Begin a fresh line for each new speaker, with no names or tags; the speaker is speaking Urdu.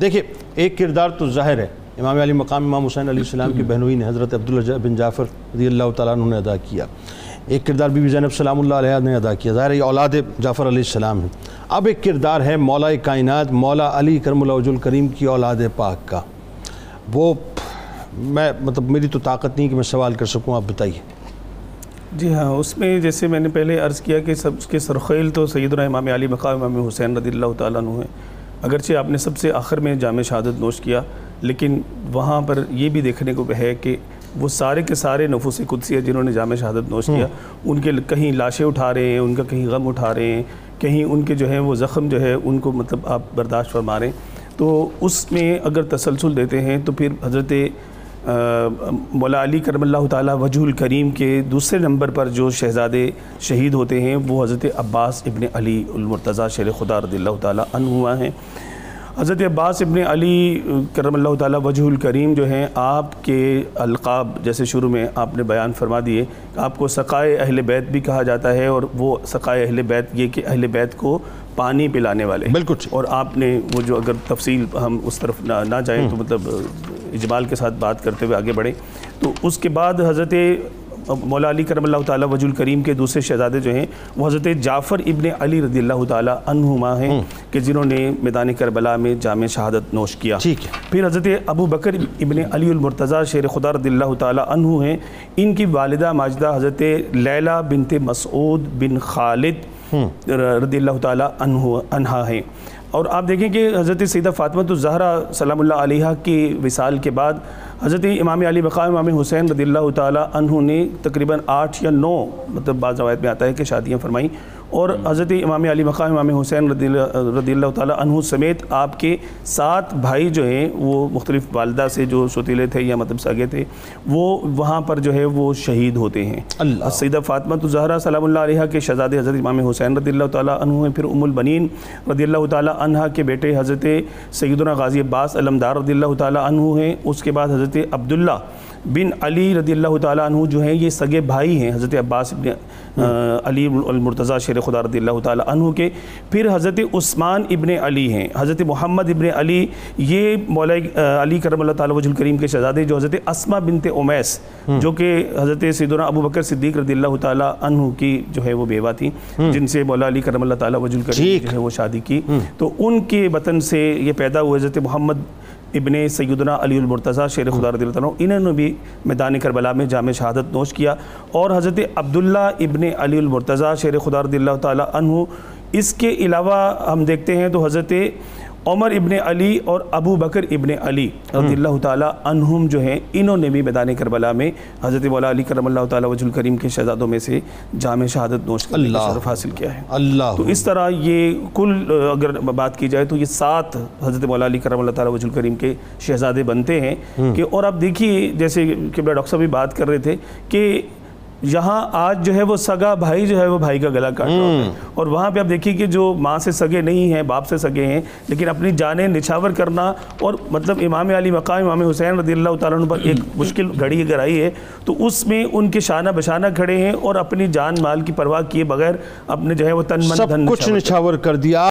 دیکھیں ایک کردار تو ظاہر ہے۔ امام علی مقام امام حسین علیہ السلام کی بہنوئی نے حضرت عبداللہ بن جعفر رضی اللہ تعالیٰ عنہ نے ادا کیا۔ ایک کردار بی بی زینب سلام اللہ علیہ نے ادا کیا۔ ظاہر یہ اولاد جعفر علیہ السلام ہے اب ایک کردار ہے مولا کائنات، مولا علی کرم اللہ وجل کریم کی اولاد پاک کا۔ وہ میں مطلب میری تو طاقت نہیں کہ میں سوال کر سکوں، آپ بتائیے۔
جی ہاں اس میں جیسے میں نے پہلے عرض کیا کہ سب کے سرخیل تو سیدنا امام علی مقام امام حسین رضی اللہ تعالیٰ عنہ ہیں۔ اگرچہ آپ نے سب سے آخر میں جامع شہادت نوش کیا لیکن وہاں پر یہ بھی دیکھنے کو ہے کہ وہ سارے کے سارے نفوس قدسی جنہوں نے جامع شہادت نوش کیا۔ ان کے کہیں لاشیں اٹھا رہے ہیں ان کا کہیں غم اٹھا رہے ہیں کہیں ان کے جو ہیں وہ زخم جو ہے ان کو مطلب آپ برداشت فرما رہے ہیں۔ تو اس میں اگر تسلسل دیتے ہیں تو پھر حضرت مولا علی کرم اللہ تعالیٰ وجہ الکریم کے دوسرے نمبر پر جو شہزادے شہید ہوتے ہیں وہ حضرت عباس ابن علی المرتضیٰ شیر خدا رضی اللہ تعالیٰ عنہ ہیں۔ حضرت عباس ابن علی کرم اللہ تعالیٰ وجہ الکریم جو ہیں آپ کے القاب جیسے شروع میں آپ نے بیان فرما دیے آپ کو سقائے اہل بیت بھی کہا جاتا ہے اور وہ سقائے اہل بیت یہ کہ اہل بیت کو پانی پلانے والے
بالکل
اور آپ نے وہ جو اگر تفصیل ہم اس طرف نہ جائیں تو مطلب اجمال کے ساتھ بات کرتے ہوئے آگے بڑھیں تو اس کے بعد حضرت مولا علی کرم اللہ تعالیٰ وجہ الکریم کے دوسرے شہزادے جو ہیں وہ حضرت جعفر ابن علی رضی اللہ تعالیٰ عنہما ہیں کہ جنہوں نے میدان کربلا میں جامع شہادت نوش کیا۔ پھر حضرت ابو بکر ابن علی المرتضیٰ شیر خدا رضی اللہ تعالیٰ عنہ ہیں۔ ان کی والدہ ماجدہ حضرت لیلہ بنت مسعود بن خالد رضی اللہ تعالیٰ عنہ ہیں۔ اور آپ دیکھیں کہ حضرت سیدہ فاطمہ تو زہرہ سلام اللہ علیہ کی وصال کے بعد حضرت امام علی مقام امام حسین رضی اللہ تعالیٰ عنہ نے تقریباً آٹھ یا نو مطلب بعض روایت میں آتا ہے کہ شادیاں فرمائیں اور حضرت امام علی مقام امام حسین رضی اللہ تعالیٰ عنہ سمیت آپ کے سات بھائی جو ہیں وہ مختلف والدہ سے جو سوتیلے تھے یا مطلب سگے تھے وہ وہاں پر جو ہے وہ شہید ہوتے ہیں۔ اللہ۔ سیدہ فاطمہ الزہرا سلام اللہ علیہ کے شہزاد حضرت امام حسین رضی اللہ تعالیٰ عنہ ہیں پھر ام البنین رضی اللہ تعالیٰ عنہ کے بیٹے حضرت سیدنا غازی عباس علمدار رضی اللہ تعالیٰ عنہ ہیں۔ اس کے بعد حضرت عبداللہ بن علی رضی اللہ تعالیٰ عنہ جو ہیں یہ سگے بھائی ہیں حضرت عباس ابن علی المرتضیٰ شیر خدا رضی اللہ تعالیٰ عنہ کے۔ پھر حضرت عثمان ابن علی ہیں۔ حضرت محمد ابن علی یہ مولا علی کرم اللہ تعالیٰ وجہ الکریم کے شہزادے جو حضرت اسما بنت امیس جو کہ حضرت سیدنا ابو بکر صدیق رضی اللہ تعالیٰ عنہ کی جو ہے وہ بیوہ تھی جن سے مولا علی کرم اللہ تعالیٰ وجہ الکریم جو ہے وہ شادی کی۔ تو ان کے وطن سے یہ پیدا ہوئے حضرت محمد ابن سیدنا علی المرتضیٰ شیر خدا رضی اللہ عنہ، انہوں نے بھی میدان کربلا میں جامع شہادت نوش کیا۔ اور حضرت عبداللہ ابن علی المرتضیٰ شیر خدا رضی اللہ تعالیٰ عنہ، اس کے علاوہ ہم دیکھتے ہیں تو حضرت عمر ابن علی اور ابو بکر ابن علی رضی اللہ تعالیٰ عنہم جو ہیں انہوں نے بھی میدان کربلا میں حضرت مولا علی کرم اللہ تعالیٰ وجہ الکریم کے شہزادوں میں سے جامع شہادت نوش کرنے کا شرف حاصل کیا ہے۔
اللہ.
تو اس طرح یہ کل اگر بات کی جائے تو یہ سات حضرت مولا علی کرم اللہ تعالیٰ وجہ الکریم کے شہزادے بنتے ہیں کہ اور آپ دیکھیے جیسے کہ ڈاکٹر صاحب بھی بات کر رہے تھے کہ یہاں آج جو ہے وہ سگا بھائی جو ہے وہ بھائی کا گلا کاٹ رہا ہے۔ اور وہاں پہ آپ دیکھیے کہ جو ماں سے سگے نہیں ہیں باپ سے سگے ہیں لیکن اپنی جانیں نچھاور کرنا اور مطلب امام علی مقام امام حسین رضی اللہ تعالیٰ عنہ پر ایک مشکل گھڑی اگر آئی ہے تو اس میں ان کے شانہ بشانہ کھڑے ہیں اور اپنی جان مال کی پرواہ کیے بغیر اپنے جو ہے وہ تن من
سب کچھ نچھاور کر دیا۔